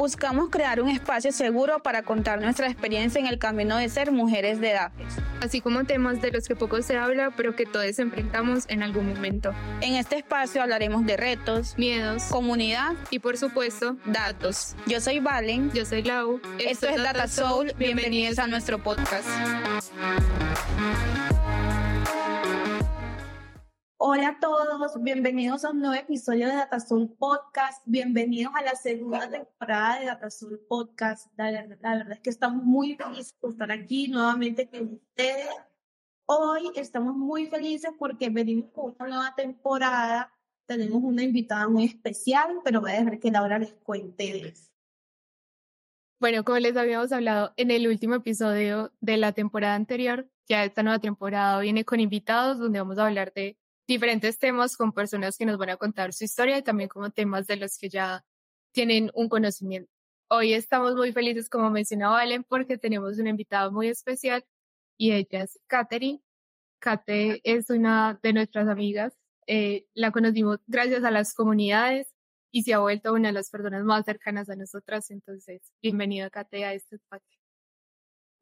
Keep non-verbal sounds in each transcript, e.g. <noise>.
buscamos crear un espacio seguro para contar nuestra experiencia en el camino de ser mujeres de edades. Así como temas de los que poco se habla, pero que todos enfrentamos en algún momento. En este espacio hablaremos de retos, miedos, comunidad y por supuesto, datos. Yo soy Valen. Yo soy Lau. Esto, es Data Soul. Bienvenidos a nuestro podcast. Hola a todos, bienvenidos a un nuevo episodio de DataSoul Podcast, bienvenidos a la segunda temporada de DataSoul Podcast. La, la, verdad es que estamos muy felices por estar aquí nuevamente con ustedes. Hoy estamos muy felices porque venimos con una nueva temporada, tenemos una invitada muy especial, pero voy a dejar que Laura les cuente. Bueno, como les habíamos hablado en el último episodio de la temporada anterior, ya esta nueva temporada viene con invitados donde vamos a hablar de diferentes temas con personas que nos van a contar su historia y también como temas de los que ya tienen un conocimiento. Hoy estamos muy felices, como mencionaba Valen, porque tenemos una invitada muy especial y ella es Katherine. Kate es una de nuestras amigas. Eh, la conocimos gracias a las comunidades y se ha vuelto una de las personas más cercanas a nosotras. Entonces, bienvenida, Kate, a este espacio.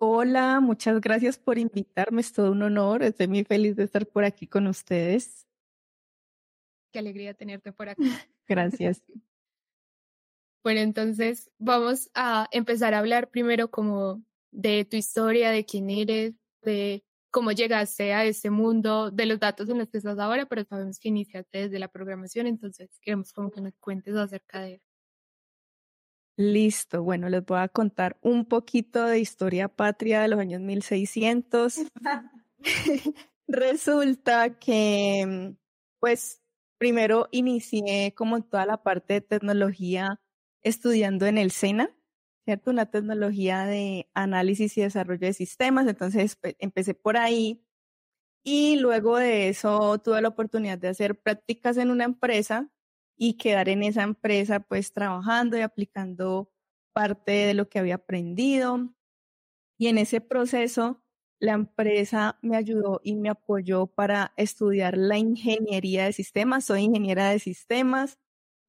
Hola, muchas gracias por invitarme. Es todo un honor. Estoy muy feliz de estar por aquí con ustedes. Qué alegría tenerte por <laughs> aquí. Gracias. <laughs> Bueno, entonces vamos a empezar a hablar primero como de tu historia, de quién eres, de cómo llegaste a este mundo, de los datos en los que estás ahora, pero sabemos que iniciaste desde la programación, entonces queremos como que nos cuentes acerca de eso. Listo, bueno, les voy a contar un poquito de historia patria de los años 1600. <laughs> Resulta que, pues, primero inicié como toda la parte de tecnología estudiando en el SENA, ¿cierto? Una tecnología de análisis y desarrollo de sistemas. Entonces, pues, empecé por ahí. Y luego de eso tuve la oportunidad de hacer prácticas en una empresa y quedar en esa empresa pues trabajando y aplicando parte de lo que había aprendido. Y en ese proceso la empresa me ayudó y me apoyó para estudiar la ingeniería de sistemas. Soy ingeniera de sistemas.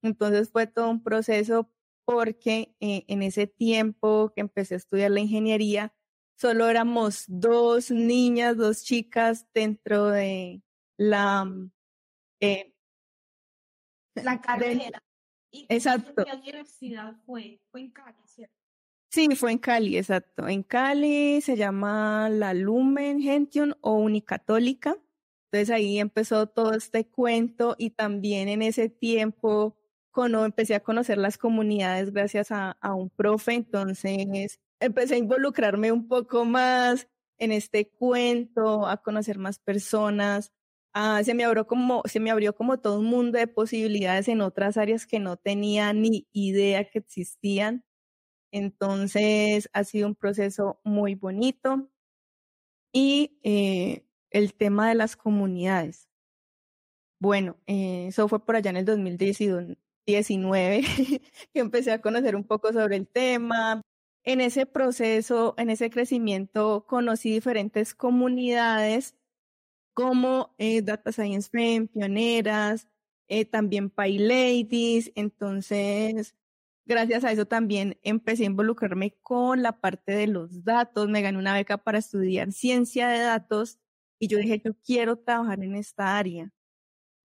Entonces fue todo un proceso porque eh, en ese tiempo que empecé a estudiar la ingeniería, solo éramos dos niñas, dos chicas dentro de la eh, la <laughs> carrera. exacto. ¿Qué universidad fue? Fue en Cali, ¿cierto? Sí, fue en Cali, exacto. En Cali se llama la Lumen Gentium o Unicatólica. Entonces ahí empezó todo este cuento y también en ese tiempo cuando empecé a conocer las comunidades gracias a, a un profe, entonces empecé a involucrarme un poco más en este cuento, a conocer más personas, Ah, se me abrió como se me abrió como todo un mundo de posibilidades en otras áreas que no tenía ni idea que existían. Entonces ha sido un proceso muy bonito y eh, el tema de las comunidades. Bueno, eh, eso fue por allá en el 2019 <laughs> que empecé a conocer un poco sobre el tema. En ese proceso, en ese crecimiento, conocí diferentes comunidades como eh, Data Science Friend, Pioneras, eh, también PyLadies. Entonces, gracias a eso también empecé a involucrarme con la parte de los datos. Me gané una beca para estudiar ciencia de datos y yo dije, yo quiero trabajar en esta área.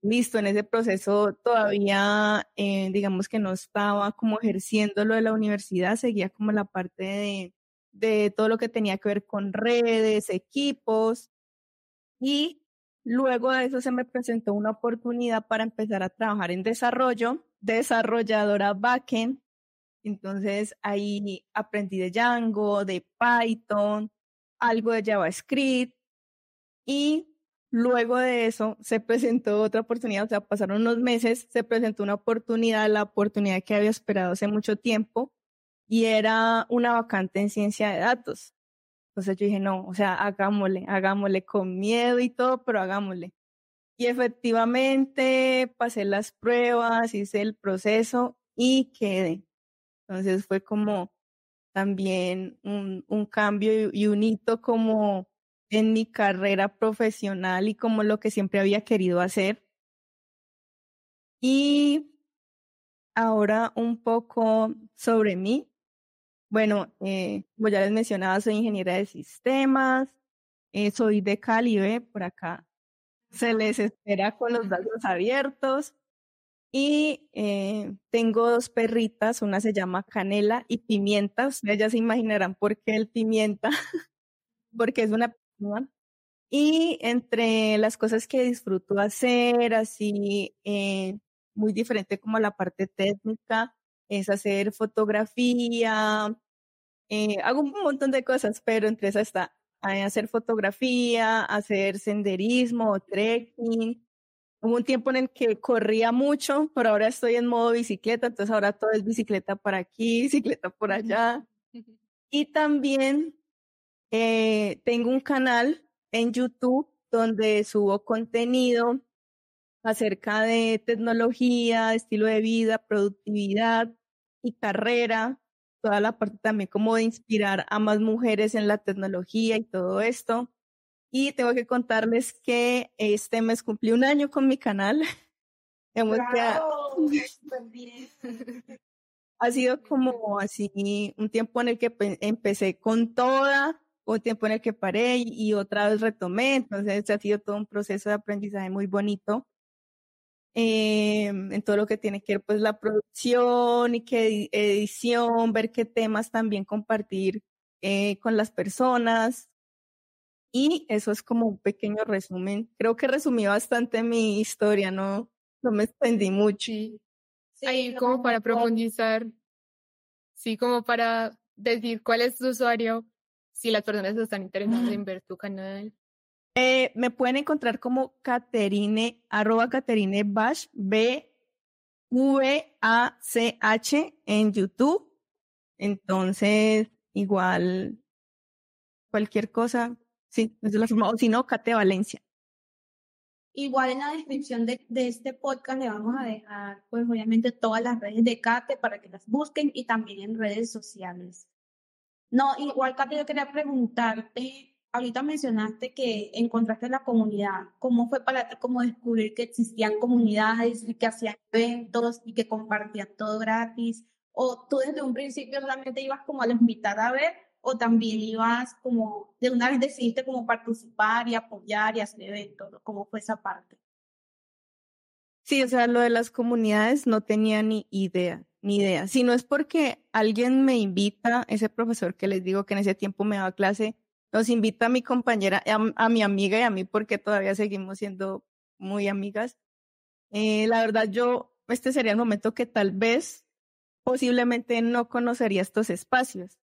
Listo, en ese proceso todavía, eh, digamos que no estaba como ejerciendo lo de la universidad, seguía como la parte de, de todo lo que tenía que ver con redes, equipos, y luego de eso se me presentó una oportunidad para empezar a trabajar en desarrollo, desarrolladora backend. Entonces ahí aprendí de Django, de Python, algo de JavaScript y luego de eso se presentó otra oportunidad, o sea, pasaron unos meses, se presentó una oportunidad, la oportunidad que había esperado hace mucho tiempo y era una vacante en ciencia de datos. Entonces yo dije, no, o sea, hagámosle, hagámosle con miedo y todo, pero hagámosle. Y efectivamente pasé las pruebas, hice el proceso y quedé. Entonces fue como también un, un cambio y un hito como en mi carrera profesional y como lo que siempre había querido hacer. Y ahora un poco sobre mí. Bueno, eh, como ya les mencionaba, soy ingeniera de sistemas, eh, soy de Cali, por acá se les espera con los brazos abiertos. Y eh, tengo dos perritas, una se llama Canela y Pimienta. Ustedes ya se imaginarán por qué el pimienta, <laughs> porque es una Y entre las cosas que disfruto hacer, así eh, muy diferente como la parte técnica, es hacer fotografía. Eh, hago un montón de cosas, pero entre esas está hacer fotografía, hacer senderismo, trekking. Hubo un tiempo en el que corría mucho, pero ahora estoy en modo bicicleta, entonces ahora todo es bicicleta por aquí, <laughs> bicicleta por allá. <laughs> Y también eh, tengo un canal en YouTube donde subo contenido acerca de tecnología, estilo de vida, productividad y carrera toda la parte también como de inspirar a más mujeres en la tecnología y todo esto. Y tengo que contarles que este mes cumplí un año con mi canal. <laughs> Hemos <laughs> <laughs> ha sido como así un tiempo en el que empecé con toda, un tiempo en el que paré y otra vez retomé. Entonces ha sido todo un proceso de aprendizaje muy bonito. Eh, en todo lo que tiene que ver pues la producción y que edición, ver qué temas también compartir eh, con las personas. Y eso es como un pequeño resumen. Creo que resumí bastante mi historia, no, no me extendí mucho. Sí. Ahí como para profundizar, sí, como para decir cuál es tu usuario, si las personas están interesadas en ver tu canal. Eh, me pueden encontrar como Caterine, arroba Caterine Bash, B V A C H en YouTube. Entonces, igual, cualquier cosa, sí, o si no, Cate Valencia. Igual en la descripción de, de, este podcast le vamos a dejar, pues obviamente, todas las redes de Cate para que las busquen y también en redes sociales. No, igual, Cate, yo quería preguntarte, ahorita mencionaste que encontraste la comunidad. ¿Cómo fue para ti como descubrir que existían comunidades que hacían eventos y que compartían todo gratis? ¿O tú desde un principio solamente ibas como a los invitar a ver o también ibas como de una vez decidiste como participar y apoyar y hacer eventos? ¿Cómo fue esa parte? Sí, o sea, lo de las comunidades no tenía ni idea, ni idea. Si no es porque alguien me invita, ese profesor que les digo que en ese tiempo me daba clase, nos invita a mi compañera, a, mi amiga y a mí, porque todavía seguimos siendo muy amigas. Eh, la verdad, yo, este sería el momento que tal vez, posiblemente no conocería estos espacios.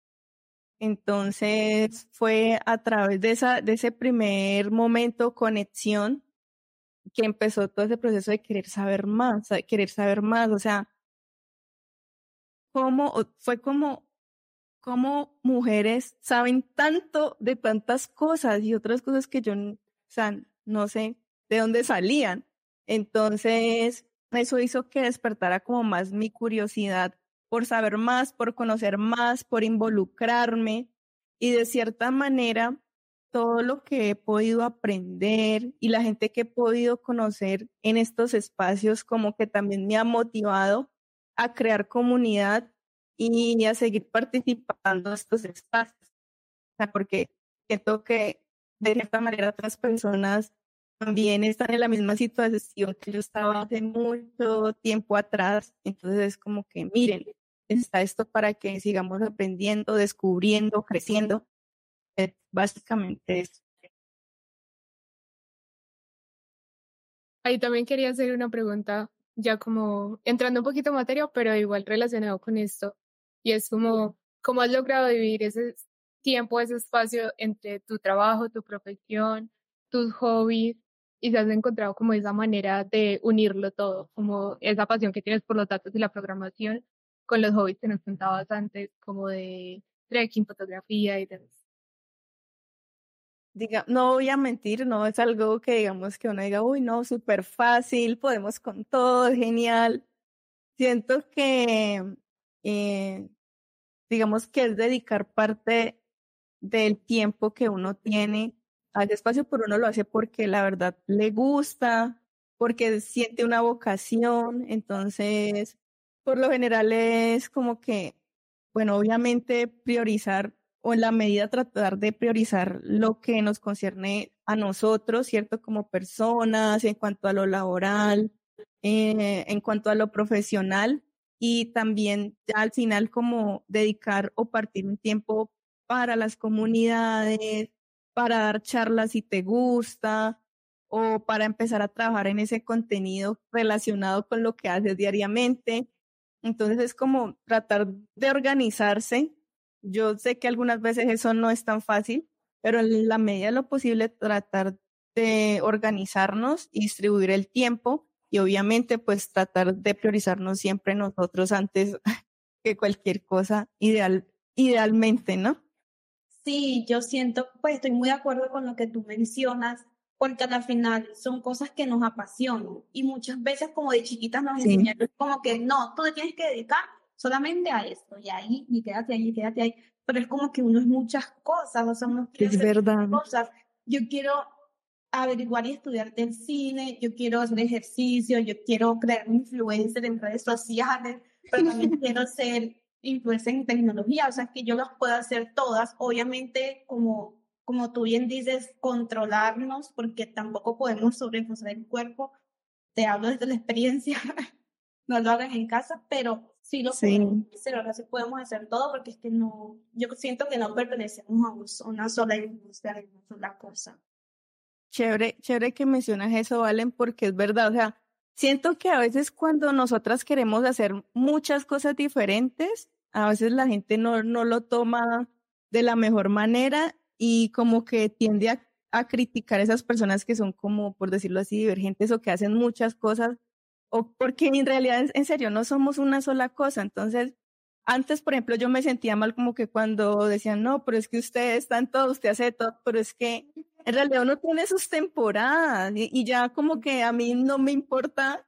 Entonces, fue a través de, esa, de ese primer momento, conexión, que empezó todo ese proceso de querer saber más, querer saber más, o sea, cómo, fue como cómo mujeres saben tanto de tantas cosas y otras cosas que yo, o no sé de dónde salían. Entonces, eso hizo que despertara como más mi curiosidad por saber más, por conocer más, por involucrarme y de cierta manera todo lo que he podido aprender y la gente que he podido conocer en estos espacios como que también me ha motivado a crear comunidad y a seguir participando en estos espacios. O sea, porque siento que de cierta manera otras personas también están en la misma situación que yo estaba hace mucho tiempo atrás. Entonces es como que miren, está esto para que sigamos aprendiendo, descubriendo, creciendo. Es básicamente eso. Ahí también quería hacer una pregunta, ya como entrando un poquito en materia, pero igual relacionado con esto. Y es como, ¿cómo has logrado vivir ese tiempo, ese espacio entre tu trabajo, tu profesión, tus hobbies? Y se has encontrado como esa manera de unirlo todo, como esa pasión que tienes por los datos y la programación con los hobbies que nos contabas antes, como de trekking, fotografía y demás. Diga, no voy a mentir, no es algo que digamos que uno diga, uy, no, súper fácil, podemos con todo, genial. Siento que eh, digamos que es dedicar parte del tiempo que uno tiene al espacio, por uno lo hace porque la verdad le gusta, porque siente una vocación, entonces por lo general es como que, bueno, obviamente priorizar o en la medida tratar de priorizar lo que nos concierne a nosotros, ¿cierto? Como personas, en cuanto a lo laboral, eh, en cuanto a lo profesional y también al final como dedicar o partir un tiempo para las comunidades, para dar charlas si te gusta o para empezar a trabajar en ese contenido relacionado con lo que haces diariamente. Entonces es como tratar de organizarse yo sé que algunas veces eso no es tan fácil, pero en la medida de lo posible tratar de organizarnos y distribuir el tiempo y obviamente pues tratar de priorizarnos siempre nosotros antes <laughs> que cualquier cosa ideal, idealmente, ¿no? Sí, yo siento, pues estoy muy de acuerdo con lo que tú mencionas, porque al final son cosas que nos apasionan y muchas veces como de chiquitas nos enseñaron como que no, tú te tienes que dedicar solamente a esto, y ahí, y quédate ahí, y quédate ahí. Pero es como que uno es muchas cosas, o sea, uno es verdad. cosas. Yo quiero averiguar y estudiar del cine, yo quiero hacer ejercicio, yo quiero crear un influencer en redes sociales, pero también <laughs> quiero ser influencer en tecnología, o sea, que yo las puedo hacer todas, obviamente como, como tú bien dices, controlarnos, porque tampoco podemos sobrepasar el cuerpo, te hablo desde la experiencia, <laughs> no lo hagas en casa, pero sí lo sí. podemos hacer, ahora sí podemos hacer todo porque es que no, yo siento que no pertenecemos a una sola industria, a una sola cosa. Chévere, chévere que mencionas eso, Valen, porque es verdad, o sea, siento que a veces cuando nosotras queremos hacer muchas cosas diferentes, a veces la gente no, no lo toma de la mejor manera y como que tiende a, criticar a esas personas que son como, por decirlo así, divergentes o que hacen muchas cosas o porque en realidad, en serio, no somos una sola cosa. Entonces, antes, por ejemplo, yo me sentía mal como que cuando decían, no, pero es que usted está en todo, usted hace todo, pero es que en realidad uno tiene sus temporadas y, ya como que a mí no me importa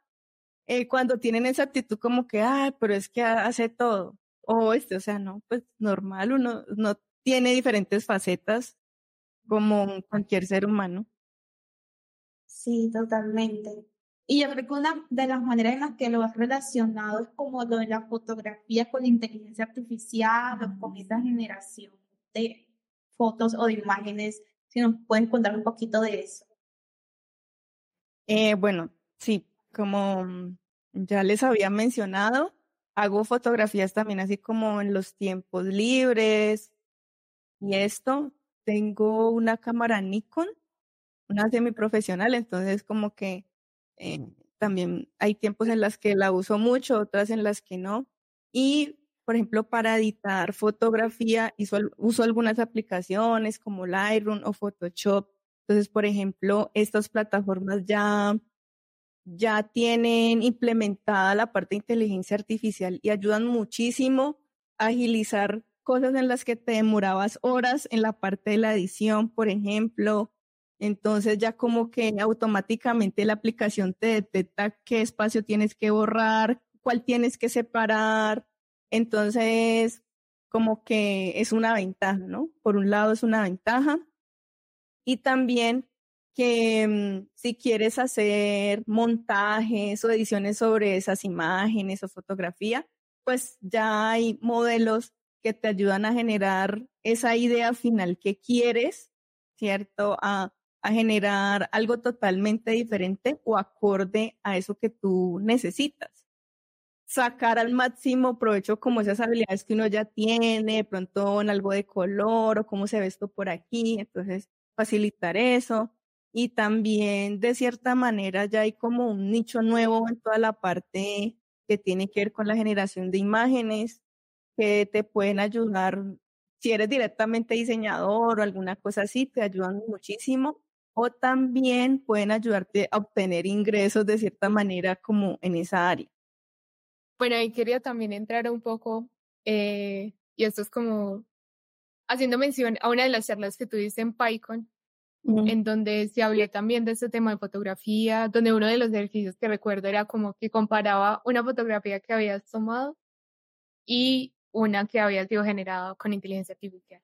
eh, cuando tienen esa actitud como que, ah, pero es que hace todo. O este, o sea, no, pues normal, uno no tiene diferentes facetas como cualquier ser humano. Sí, totalmente. Y yo creo que una de las maneras en las que lo has relacionado es como lo de la fotografía con la inteligencia artificial o con esa generación de fotos o de imágenes. Si nos puedes contar un poquito de eso. Eh, bueno, sí, como ya les había mencionado, hago fotografías también así como en los tiempos libres y esto. Tengo una cámara Nikon, una semiprofesional, entonces como que eh, también hay tiempos en las que la uso mucho, otras en las que no. Y, por ejemplo, para editar fotografía, uso, algunas aplicaciones como Lightroom o Photoshop. Entonces, por ejemplo, estas plataformas ya, ya tienen implementada la parte de inteligencia artificial y ayudan muchísimo a agilizar cosas en las que te demorabas horas en la parte de la edición, por ejemplo, entonces ya como que automáticamente la aplicación te detecta qué espacio tienes que borrar, cuál tienes que separar. Entonces, como que es una ventaja, ¿no? Por un lado es una ventaja. Y también que mm, si quieres hacer montajes o ediciones sobre esas imágenes o fotografía, pues ya hay modelos que te ayudan a generar esa idea final que quieres, ¿cierto? A, a generar algo totalmente diferente o acorde a eso que tú necesitas. Sacar al máximo provecho como esas habilidades que uno ya tiene, de pronto en algo de color o cómo se ve esto por aquí, entonces facilitar eso. Y también de cierta manera ya hay como un nicho nuevo en toda la parte que tiene que ver con la generación de imágenes que te pueden ayudar si eres directamente diseñador o alguna cosa así, te ayudan muchísimo o también pueden ayudarte a obtener ingresos de cierta manera como en esa área. Bueno, ahí quería también entrar un poco, eh, y esto es como haciendo mención a una de las charlas que tuviste en PyCon, en donde se habló también de este tema de fotografía, donde uno de los ejercicios que recuerdo era como que comparaba una fotografía que habías tomado y una que había sido generada con inteligencia artificial.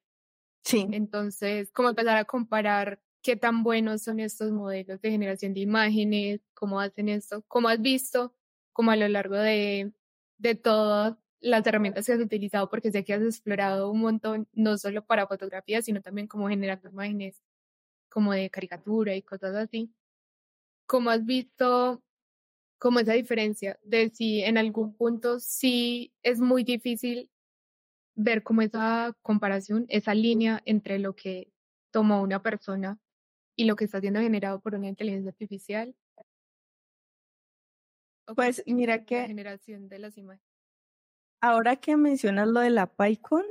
Sí. Entonces, como empezar a comparar qué tan buenos son estos modelos de generación de imágenes, cómo hacen esto, cómo has visto, como a lo largo de, de todas las herramientas que has utilizado, porque sé que has explorado un montón, no solo para fotografía, sino también como generando imágenes como de caricatura y cosas así. ¿Cómo has visto como esa diferencia de si en algún punto sí es muy difícil ver como esa comparación, esa línea entre lo que tomó una persona y lo que está siendo generado por una inteligencia artificial? Pues mira que... La generación de las imágenes. Ahora que mencionas lo de la PyCon,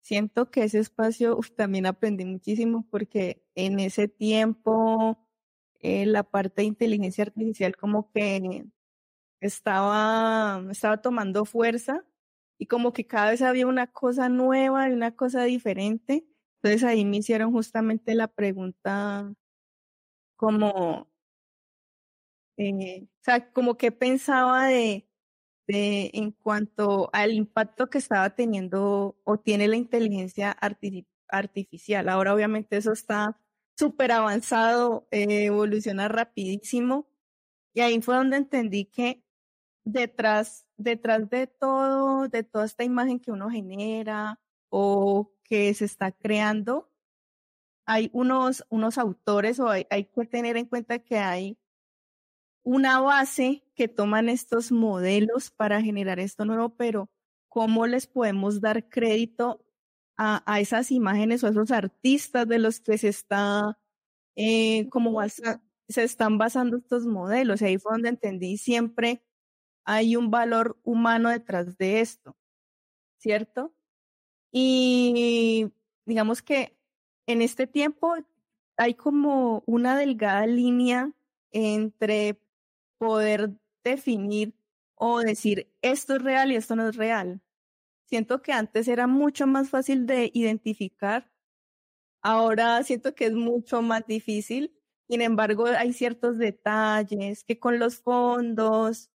siento que ese espacio también aprendí muchísimo porque en ese tiempo eh, la parte de inteligencia artificial como que estaba, estaba tomando fuerza y como que cada vez había una cosa nueva y una cosa diferente. Entonces ahí me hicieron justamente la pregunta como, eh, o sea, como que pensaba de, de, en cuanto al impacto que estaba teniendo o tiene la inteligencia artificial. Ahora obviamente eso está súper avanzado, eh, evoluciona rapidísimo. Y ahí fue donde entendí que detrás, detrás de todo, de toda esta imagen que uno genera o que se está creando, hay unos, unos autores o hay, hay que tener en cuenta que hay una base que toman estos modelos para generar esto nuevo, pero ¿cómo les podemos dar crédito a, a esas imágenes o a esos artistas de los que se está, eh, como se están basando estos modelos? Y ahí fue donde entendí siempre hay un valor humano detrás de esto, ¿cierto? Y digamos que en este tiempo hay como una delgada línea entre poder definir o decir esto es real y esto no es real. Siento que antes era mucho más fácil de identificar, ahora siento que es mucho más difícil. Sin embargo, hay ciertos detalles que con los fondos,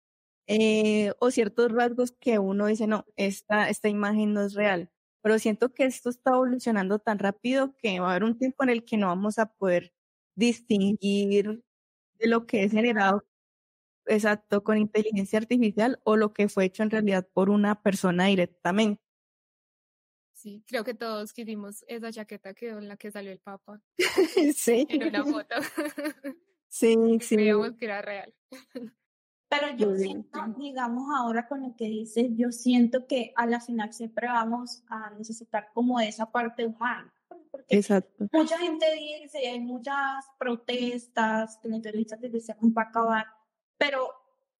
eh, o ciertos rasgos que uno dice, no, esta, esta imagen no es real. Pero siento que esto está evolucionando tan rápido que va a haber un tiempo en el que no vamos a poder distinguir de lo que es generado exacto con inteligencia artificial o lo que fue hecho en realidad por una persona directamente. Sí, creo que todos quisimos esa chaqueta que en la que salió el Papa. <laughs> sí. En una foto. <laughs> sí, sí. Creíamos que era real. <laughs> Pero yo siento, digamos ahora con lo que dices, yo siento que a la final siempre vamos a necesitar como esa parte humana. Exacto. Mucha gente dice, hay muchas protestas, que la inteligencia artificial va a acabar, pero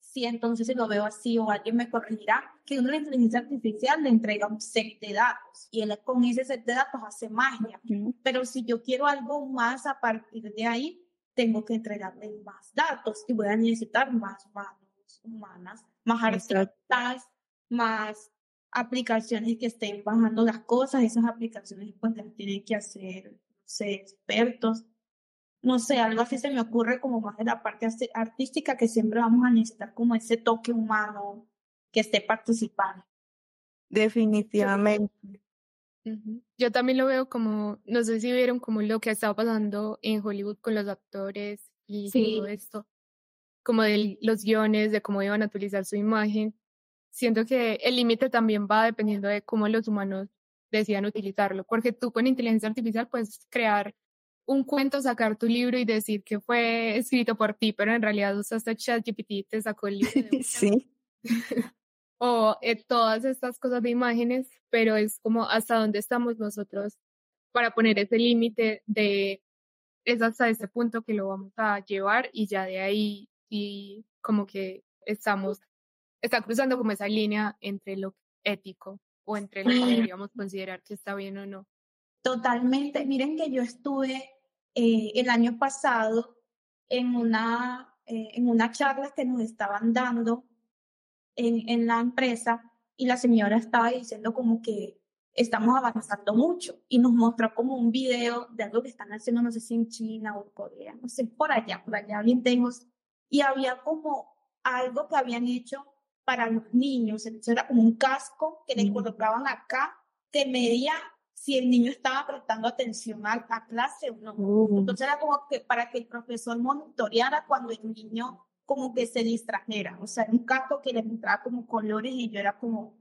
si entonces si lo veo así o alguien me corregirá, que una inteligencia artificial le entrega un set de datos y él con ese set de datos hace magia. Pero si yo quiero algo más a partir de ahí, tengo que entregarle más datos y voy a necesitar más manos humanas, más artistas, más aplicaciones que estén bajando las cosas, esas aplicaciones pues las tienen que hacer, no sé, expertos, no sé, algo así se me ocurre como más de la parte artística que siempre vamos a necesitar como ese toque humano que esté participando. Definitivamente. Yo también lo veo como, no sé si vieron como lo que ha estado pasando en Hollywood con los actores y todo esto, como de los guiones, de cómo iban a utilizar su imagen. Siento que el límite también va dependiendo de cómo los humanos decidan utilizarlo, porque tú con inteligencia artificial puedes crear un cuento, sacar tu libro y decir que fue escrito por ti, pero en realidad usaste ChatGPT y te sacó el libro. <laughs> sí. <laughs> o eh, todas estas cosas de imágenes, pero es como hasta dónde estamos nosotros para poner ese límite de es hasta ese punto que lo vamos a llevar y ya de ahí y como que estamos, está cruzando como esa línea entre lo ético o entre lo que deberíamos considerar que está bien o no. Totalmente. Miren que yo estuve eh, el año pasado en una, eh, en una charla que nos estaban dando en, en la empresa y la señora estaba diciendo como que estamos avanzando mucho y nos mostró como un video de algo que están haciendo, no sé si en China o Corea, no sé, por allá, por allá bien tengo y había como algo que habían hecho para los niños. Entonces era como un casco que le colocaban acá que medía si el niño estaba prestando atención a, la clase o no. Uh. Entonces era como que para que el profesor monitoreara cuando el niño como que se distrajera. O sea, un casco que le mostraba como colores y yo era como,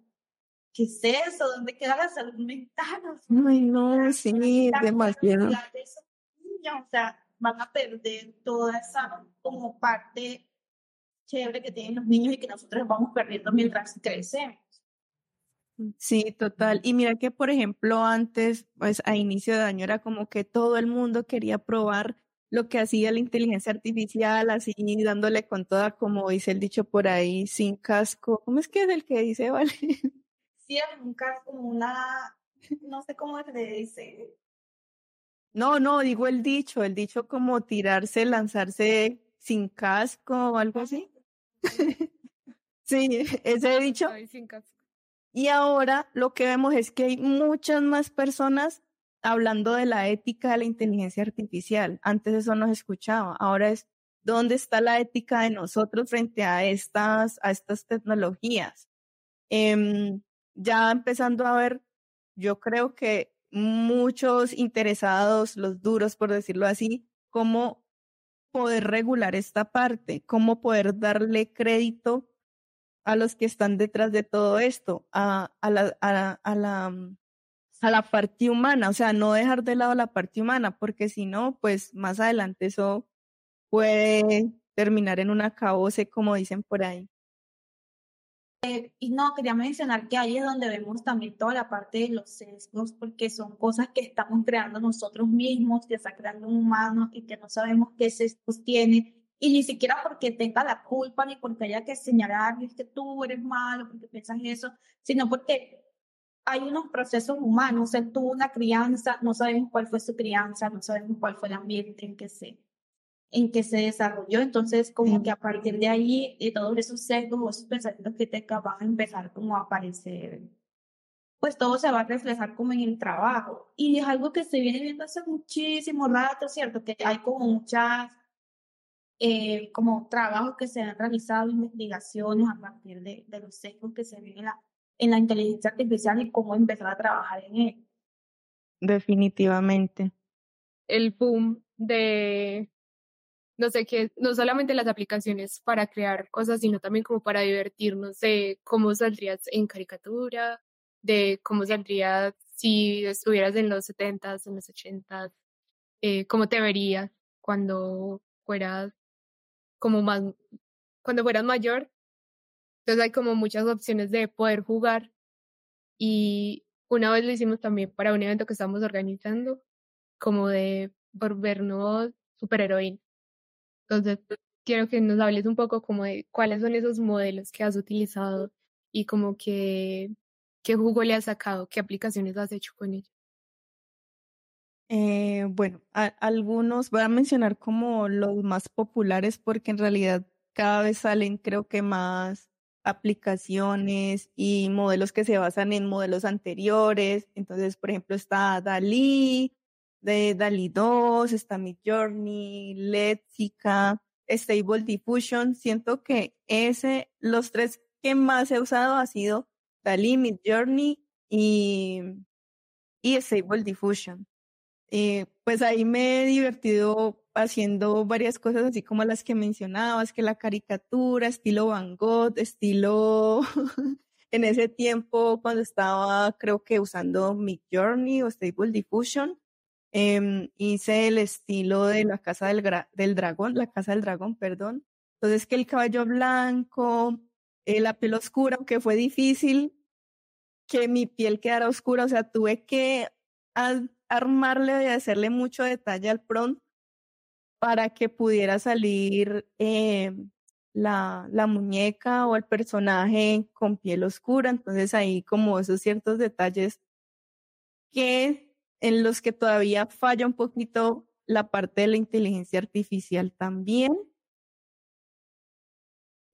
¿qué es eso? ¿Dónde queda la salud mental? Ay, no, sí, demasiado. O sea, van a perder toda esa como parte chévere que tienen los niños y que nosotros vamos perdiendo mientras crecemos. Sí, total. Y mira que, por ejemplo, antes, pues a inicio de año era como que todo el mundo quería probar lo que hacía la inteligencia artificial, así dándole con toda, como dice el dicho por ahí, sin casco. ¿Cómo es que es el que dice, <laughs> vale? Sí, un casco, como una, no sé cómo se dice. No, no, digo el dicho, el dicho como tirarse, lanzarse sin casco o algo así. sí, <laughs> ese dicho. sin casco. Y ahora lo que vemos es que hay muchas más personas hablando de la ética de la inteligencia artificial. Antes eso no se escuchaba. Ahora es dónde está la ética de nosotros frente a estas, a estas tecnologías. Eh, ya empezando a ver, yo creo que muchos interesados, los duros por decirlo así, cómo poder regular esta parte, cómo poder darle crédito a los que están detrás de todo esto, a, a, la, a, a, la, mm, a la parte humana, o sea, no dejar de lado la parte humana, porque si no, pues más adelante eso puede terminar en una caose, como dicen por ahí. Eh, y no, quería mencionar que ahí es donde vemos también toda la parte de los sesgos, porque son cosas que estamos creando nosotros mismos, que está creando un humano y que no sabemos qué sesgos tiene y ni siquiera porque tenga la culpa ni porque haya que señalar que tú eres malo, porque piensas eso, sino porque hay unos procesos humanos, él tuvo una crianza, no sabemos cuál fue su crianza, no sabemos cuál fue el ambiente en que se, en que se desarrolló, entonces como que a partir de ahí, de todos esos sesgos, esos pensamientos que te van a empezar como a aparecer, pues todo se va a reflejar como en el trabajo. Y es algo que se viene viendo hace muchísimo rato, ¿cierto? Que hay como muchas eh, como trabajos que se han realizado, investigaciones a partir de, de los sesgos que se ven en la, en la inteligencia artificial y cómo empezar a trabajar en él. Definitivamente. El boom de, no sé qué, no solamente las aplicaciones para crear cosas, sino también como para divertirnos de cómo saldrías en caricatura, de cómo saldrías si estuvieras en los 70s, en los 80s, eh, cómo te verías cuando fueras como más, cuando fueras mayor. Entonces hay como muchas opciones de poder jugar. Y una vez lo hicimos también para un evento que estamos organizando, como de volvernos superheroína. Entonces, quiero que nos hables un poco como de cuáles son esos modelos que has utilizado y como que qué jugo le has sacado, qué aplicaciones has hecho con ellos. Eh, bueno, algunos voy a mencionar como los más populares porque en realidad cada vez salen creo que más aplicaciones y modelos que se basan en modelos anteriores. Entonces, por ejemplo, está Dalí, de Dalí 2, está Midjourney, Lexica, Stable Diffusion. Siento que ese, los tres que más he usado ha sido Dalí, Midjourney y, y Stable Diffusion. Eh, pues ahí me he divertido haciendo varias cosas así como las que mencionabas, que la caricatura, estilo Van Gogh, estilo <laughs> en ese tiempo cuando estaba creo que usando Mid Journey o Stable Diffusion, em, hice el estilo de la casa del, del dragón, la casa del dragón, perdón. Entonces que el caballo blanco, eh, la piel oscura, aunque fue difícil que mi piel quedara oscura, o sea, tuve que armarle y hacerle mucho detalle al prompt para que pudiera salir eh, la, la muñeca o el personaje con piel oscura. Entonces ahí como esos ciertos detalles que en los que todavía falla un poquito la parte de la inteligencia artificial también.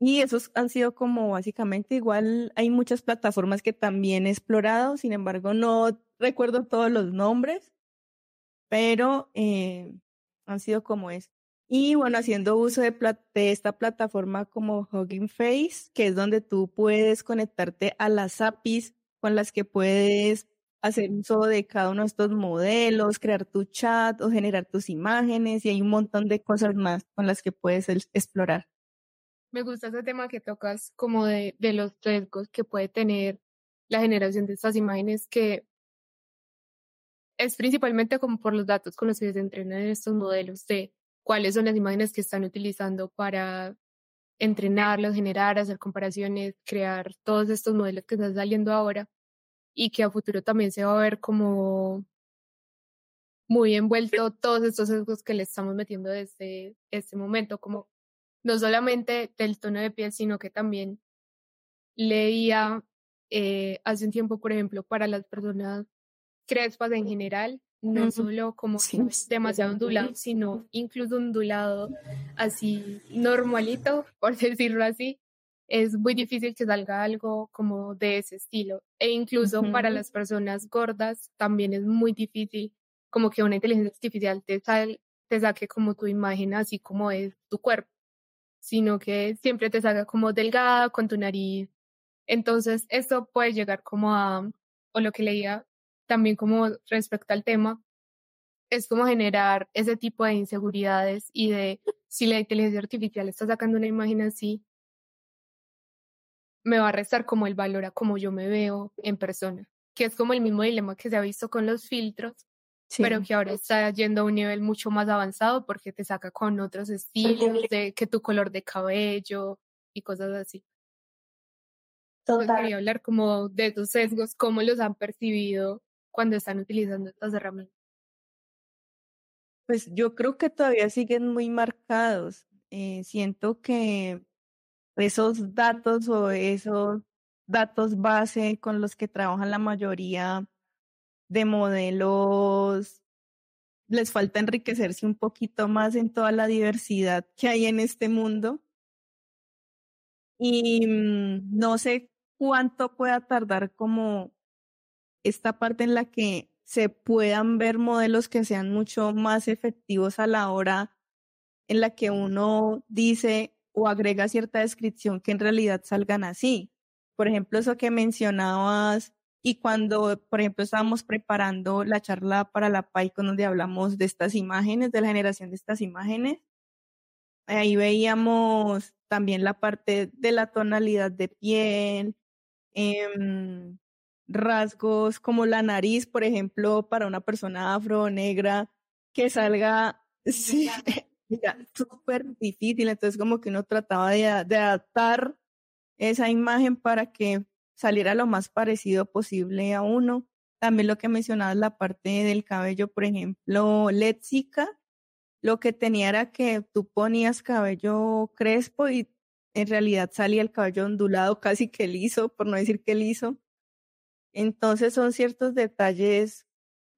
Y esos han sido como básicamente igual, hay muchas plataformas que también he explorado, sin embargo no recuerdo todos los nombres, pero eh, han sido como es. Y bueno, haciendo uso de, esta plataforma como Hugging Face, que es donde tú puedes conectarte a las APIs con las que puedes hacer uso de cada uno de estos modelos, crear tu chat o generar tus imágenes y hay un montón de cosas más con las que puedes explorar. Me gusta ese tema que tocas como de, los riesgos que puede tener la generación de estas imágenes que es principalmente como por los datos con los que se entrenan estos modelos de cuáles son las imágenes que están utilizando para entrenarlos, generar, hacer comparaciones, crear todos estos modelos que están saliendo ahora y que a futuro también se va a ver como muy envuelto todos estos sesgos que le estamos metiendo desde este momento, como no solamente del tono de piel, sino que también leía eh, hace un tiempo, por ejemplo, para las personas crespas en general, no solo como demasiado ondulado, sino incluso ondulado así normalito, <laughs> por decirlo así, es muy difícil que salga algo como de ese estilo. E incluso para las personas gordas también es muy difícil como que una inteligencia artificial te, te saque como tu imagen así como es tu cuerpo, sino que siempre te salga como delgada con tu nariz. Entonces, esto puede llegar como a, o lo que leía también como respecto al tema, es como generar ese tipo de inseguridades y de si la inteligencia artificial está sacando una imagen así, me va a restar como el valor a como yo me veo en persona, que es como el mismo dilema que se ha visto con los filtros, pero que ahora está yendo a un nivel mucho más avanzado porque te saca con otros estilos, de que tu color de cabello y cosas así. Total. quería hablar como de esos sesgos, cómo los han percibido cuando están utilizando estas herramientas. Pues yo creo que todavía siguen muy marcados. Eh, siento que esos datos o esos datos base con los que trabajan la mayoría de modelos les falta enriquecerse un poquito más en toda la diversidad que hay en este mundo. Y mm, no sé cuánto pueda tardar como esta parte en la que se puedan ver modelos que sean mucho más efectivos a la hora en la que uno dice, o agrega cierta descripción que en realidad salgan así. Por ejemplo, eso que mencionabas y cuando, por ejemplo, estábamos preparando la charla para la PAICO donde hablamos de estas imágenes, de la generación de estas imágenes, ahí veíamos también la parte de la tonalidad de piel, em, rasgos como la nariz, por ejemplo, para una persona afro negra, que salga, <laughs> sí, <laughs> súper difícil, entonces como que uno trataba de, adaptar esa imagen para que saliera lo más parecido posible a uno. También lo que mencionabas, la parte del cabello, por ejemplo, léxica, lo que tenía era que tú ponías cabello crespo y en realidad salía el cabello ondulado, <laughs> casi que liso, por no decir que liso. Entonces son ciertos detalles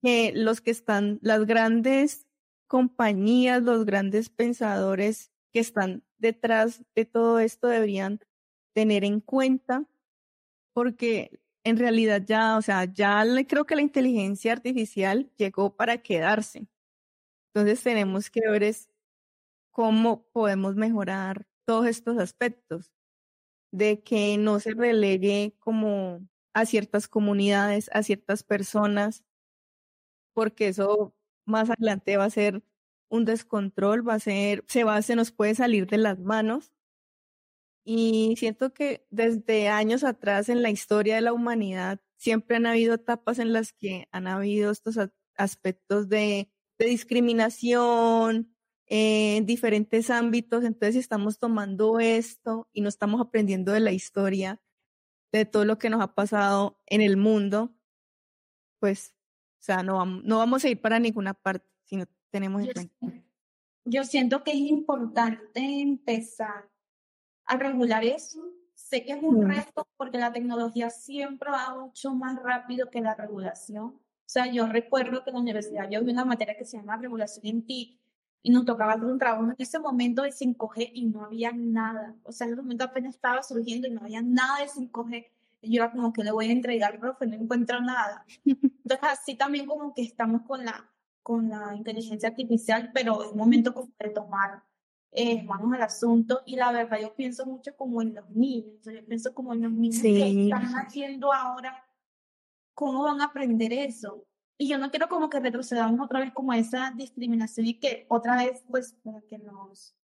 que los que están, las grandes compañías, los grandes pensadores que están detrás de todo esto deberían tener en cuenta, porque en realidad ya, o sea, ya creo que la inteligencia artificial llegó para quedarse. Entonces tenemos que ver es cómo podemos mejorar todos estos aspectos, de que no se relegue como a ciertas comunidades, a ciertas personas, porque eso más adelante va a ser un descontrol, va a ser, se va, se nos puede salir de las manos. Y siento que desde años atrás en la historia de la humanidad siempre han habido etapas en las que han habido estos aspectos de, de discriminación en diferentes ámbitos. Entonces, si estamos tomando esto y no estamos aprendiendo de la historia, de todo lo que nos ha pasado en el mundo, pues o sea, no vamos, no vamos a ir para ninguna parte si no tenemos en cuenta. Yo siento que es importante empezar a regular eso. Sé que es un mm. reto porque la tecnología siempre va mucho más rápido que la regulación. O sea, yo recuerdo que en la universidad yo vi una materia que se llama regulación en TIC y nos tocaba hacer un trabajo en ese momento de 5G y no había nada. O sea, en ese momento apenas estaba surgiendo y no había nada de 5G yo era como que le voy a entregar, profe, no encuentro nada. Entonces así también como que estamos con la, con la inteligencia artificial, pero es momento como de tomar eh, manos al asunto y la verdad yo pienso mucho como en los niños, yo pienso como en los niños que están haciendo ahora, cómo van a aprender eso. Y yo no quiero como que retrocedamos otra vez como a esa discriminación y que otra vez pues para que nos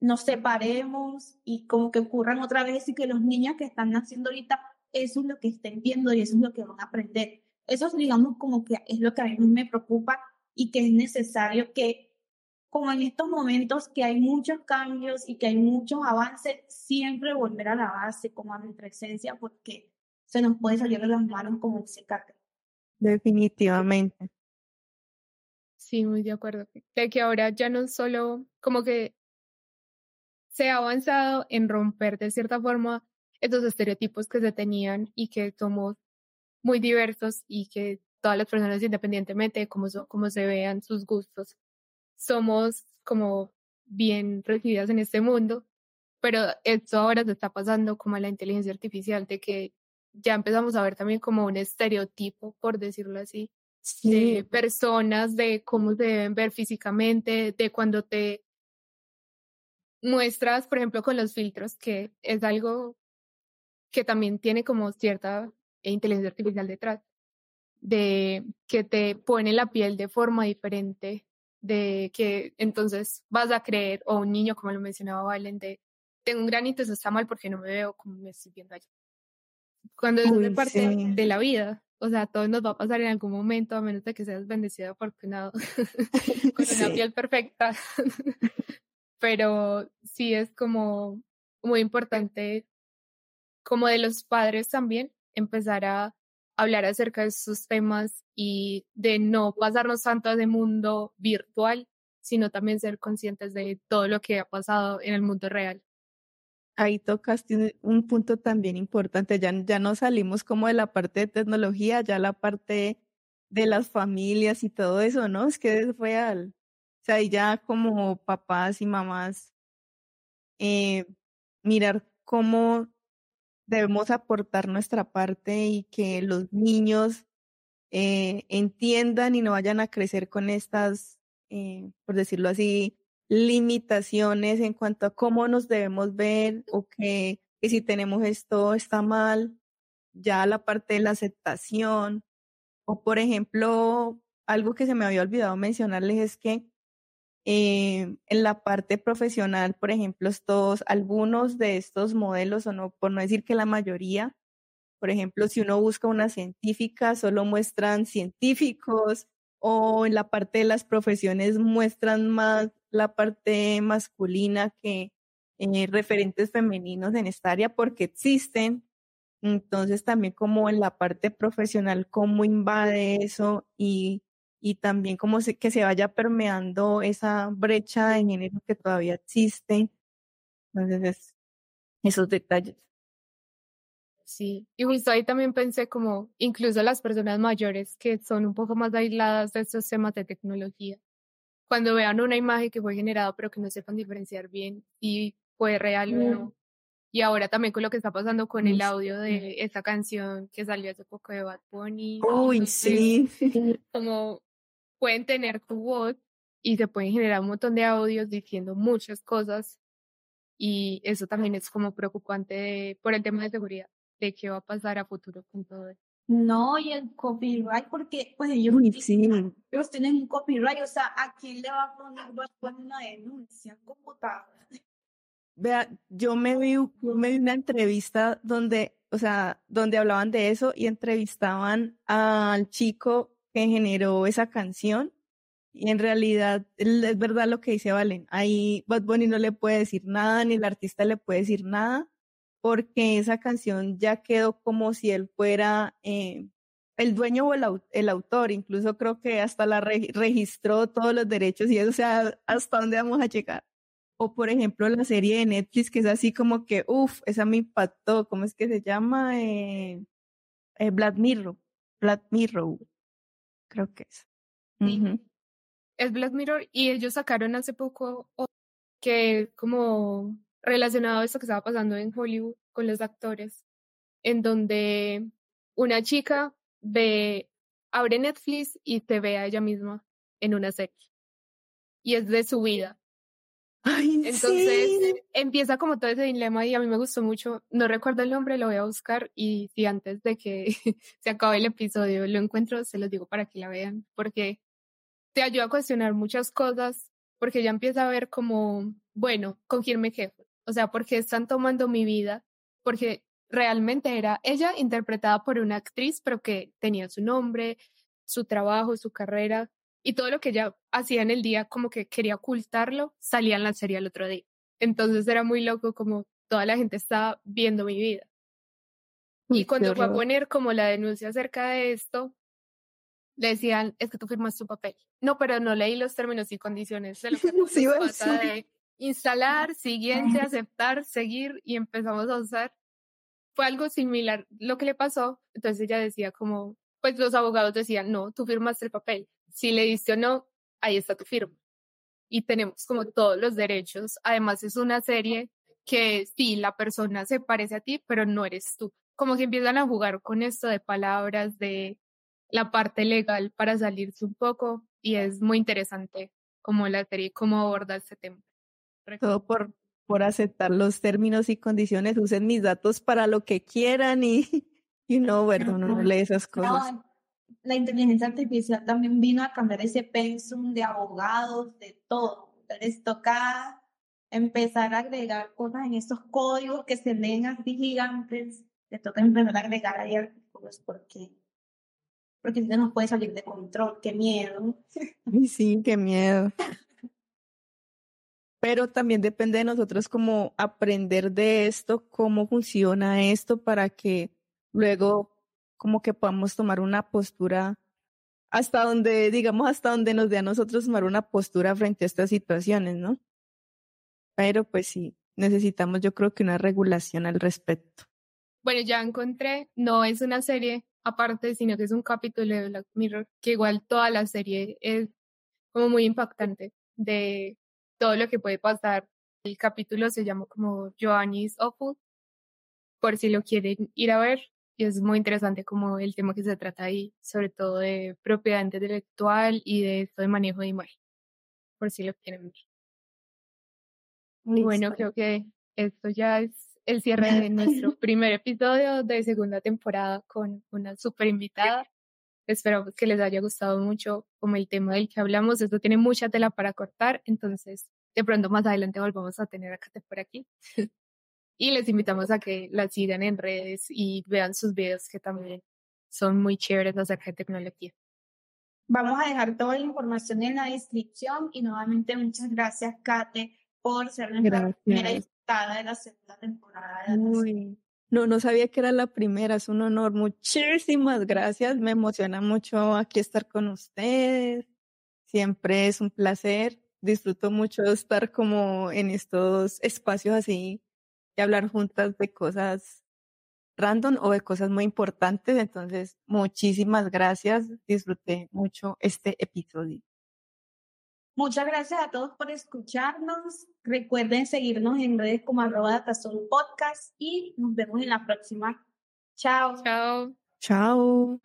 nos separemos y como que ocurran otra vez y que los niños que están naciendo ahorita, eso es lo que estén viendo y eso es lo que van a aprender. Eso digamos como que es lo que a mí me preocupa y que es necesario que como en estos momentos que hay muchos cambios y que hay muchos avances, siempre volver a la base, como a nuestra esencia, porque se nos puede salir de las manos como un cicatriz. Definitivamente. Sí, muy de acuerdo. De que ahora ya no solo como que se ha avanzado en romper de cierta forma estos estereotipos que se tenían y que somos muy diversos y que todas las personas independientemente de cómo, cómo se vean sus gustos somos como bien recibidas en este mundo, pero esto ahora se está pasando como a la inteligencia artificial, de que ya empezamos a ver también como un estereotipo, por decirlo así, de personas, de cómo se deben ver físicamente, de cuando te muestras, por ejemplo, con los filtros, que es algo que también tiene como cierta inteligencia artificial detrás, de que te pone la piel de forma diferente de que entonces vas a creer, o un niño, como lo mencionaba Valen, de tengo un granito, eso está mal porque no me veo como me estoy viendo allá. Cuando es una parte de la vida, o sea, todo nos va a pasar en algún momento, a menos de que seas bendecido, afortunado, <laughs> con una piel perfecta. <laughs> Pero sí es como muy importante, como de los padres también, empezar a hablar acerca de sus temas y de no pasarnos tanto de mundo virtual, sino también ser conscientes de todo lo que ha pasado en el mundo real. Ahí tocaste un punto también importante, ya, ya no salimos como de la parte de tecnología, ya la parte de las familias y todo eso, ¿no? Es que es real. O sea, ya como papás y mamás, eh, mirar cómo debemos aportar nuestra parte y que los niños eh, entiendan y no vayan a crecer con estas, eh, por decirlo así, limitaciones en cuanto a cómo nos debemos ver o que, que si tenemos esto está mal, ya la parte de la aceptación. O por ejemplo, algo que se me había olvidado mencionarles es que eh, en la parte profesional, por ejemplo, estos, algunos de estos modelos, o no, por no decir que la mayoría, por ejemplo, si uno busca una científica, solo muestran científicos, o en la parte de las profesiones muestran más la parte masculina que eh, referentes femeninos en esta área porque existen. Entonces también como en la parte profesional, cómo invade eso y y también como se, que se vaya permeando esa brecha de género que todavía existe. Entonces, esos detalles. Sí, y justo ahí también pensé como incluso las personas mayores que son un poco más aisladas de estos temas de tecnología, cuando vean una imagen que fue generada pero que no sepan diferenciar bien si fue real o no. Mm. Y ahora también con lo que está pasando con el audio de esta canción que salió hace poco de Bad Bunny. Uy, sí. <laughs> Como pueden tener tu voz y se pueden generar un montón de audios diciendo muchas cosas y eso también es como preocupante por el tema de seguridad, de qué va a pasar a futuro con todo esto. No, y el copyright, porque pues ellos, ellos tienen un copyright, o sea, ¿a quién le va a poner, una denuncia tal? Vea, yo me vi, me vi una entrevista donde, o sea, donde hablaban de eso y entrevistaban al chico que generó esa canción. Y en realidad es verdad lo que dice Valen. Ahí Bad Bunny no le puede decir nada, ni el artista le puede decir nada, porque esa canción ya quedó como si él fuera eh, el dueño o el, autor. Incluso creo que hasta la registró todos los derechos y eso, o sea, hasta dónde vamos a llegar. O por ejemplo la serie de Netflix que es así como que, uff, esa me impactó. ¿Cómo es que se llama? Eh, eh, Black Mirror. Black Mirror creo que es. Es Black Mirror y ellos sacaron hace poco que como relacionado a esto que estaba pasando en Hollywood con los actores, en donde una chica ve, abre Netflix y te ve a ella misma en una serie. Y es de su vida. Entonces empieza como todo ese dilema y a mí me gustó mucho. No recuerdo el nombre, lo voy a buscar y si antes de que <laughs> se acabe el episodio lo encuentro, se los digo para que la vean, porque te ayuda a cuestionar muchas cosas. porque ella empieza a ver como, bueno, ¿con quién me quejo? O sea, ¿por qué están tomando mi vida? Porque realmente era ella interpretada por una actriz, pero que tenía su nombre, su trabajo, su carrera y todo lo que ella hacía en el día como que quería ocultarlo, salía en la serie el otro día. Entonces era muy loco como toda la gente estaba viendo mi vida. Y cuando fue a poner como la denuncia acerca de esto, le decían, es que tú firmas tu papel. No, pero no leí los términos y condiciones de lo que <laughs> sí, pasa de instalar, siguiente, <laughs> aceptar, seguir y empezamos a usar. Fue algo similar lo que le pasó. Entonces ella decía como, pues los abogados decían, no, tú firmaste el papel. Si le diste o no, ahí está tu firma. Y tenemos como todos los derechos. Además es una serie que sí, la persona se parece a ti, pero no eres tú. Como que empiezan a jugar con esto de palabras, de la parte legal para salirse un poco y es muy interesante como la serie, cómo aborda este tema. Todo por, por aceptar los términos y condiciones, usen mis datos para lo que quieran y, y no, ¿verdad? Uno no lee esas cosas. La inteligencia artificial también vino a cambiar ese pensum de abogados, de todo. Les toca empezar a agregar cosas en estos códigos que se leen así gigantes. Les toca empezar a agregar ahí artículos porque porque no nos puede salir de control, qué miedo. <laughs> Sí, qué miedo. Pero también depende de nosotros como aprender de esto, cómo funciona esto para que luego como que podamos tomar una postura hasta donde, digamos, hasta donde nos dé a nosotros tomar una postura frente a estas situaciones, ¿no? Pero pues sí, necesitamos yo creo que una regulación al respecto. Bueno, ya encontré, no es una serie aparte, sino que es un capítulo de Black Mirror, que igual toda la serie es como muy impactante de todo lo que puede pasar. El capítulo se llama como Joannis Awful, por si lo quieren ir a ver. Y es muy interesante como el tema que se trata ahí, sobre todo de propiedad intelectual y de esto de manejo de imagen, por si lo quieren ver. Muy bueno, creo que esto ya es el <laughs> cierre de nuestro primer episodio de segunda temporada con una super invitada. Esperamos que les haya gustado mucho como el tema del que hablamos. Esto tiene mucha tela para cortar, entonces de pronto más adelante volvamos a tener a Kate por aquí. Y les invitamos a que la sigan en redes y vean sus videos que también son muy chéveres acerca de tecnología. Vamos a dejar toda la información en la descripción y nuevamente muchas gracias, Kate, por ser nuestra primera de la segunda temporada. no, no sabía que era la primera, es un honor. Muchísimas gracias, me emociona mucho aquí estar con ustedes. Siempre es un placer, disfruto mucho estar como en estos espacios así y hablar juntas de cosas random o de cosas muy importantes. Entonces, muchísimas gracias, disfruté mucho este episodio. Muchas gracias a todos por escucharnos. Recuerden seguirnos en redes como arroba Datasol Podcast y nos vemos en la próxima. Chao. Chao. Chao.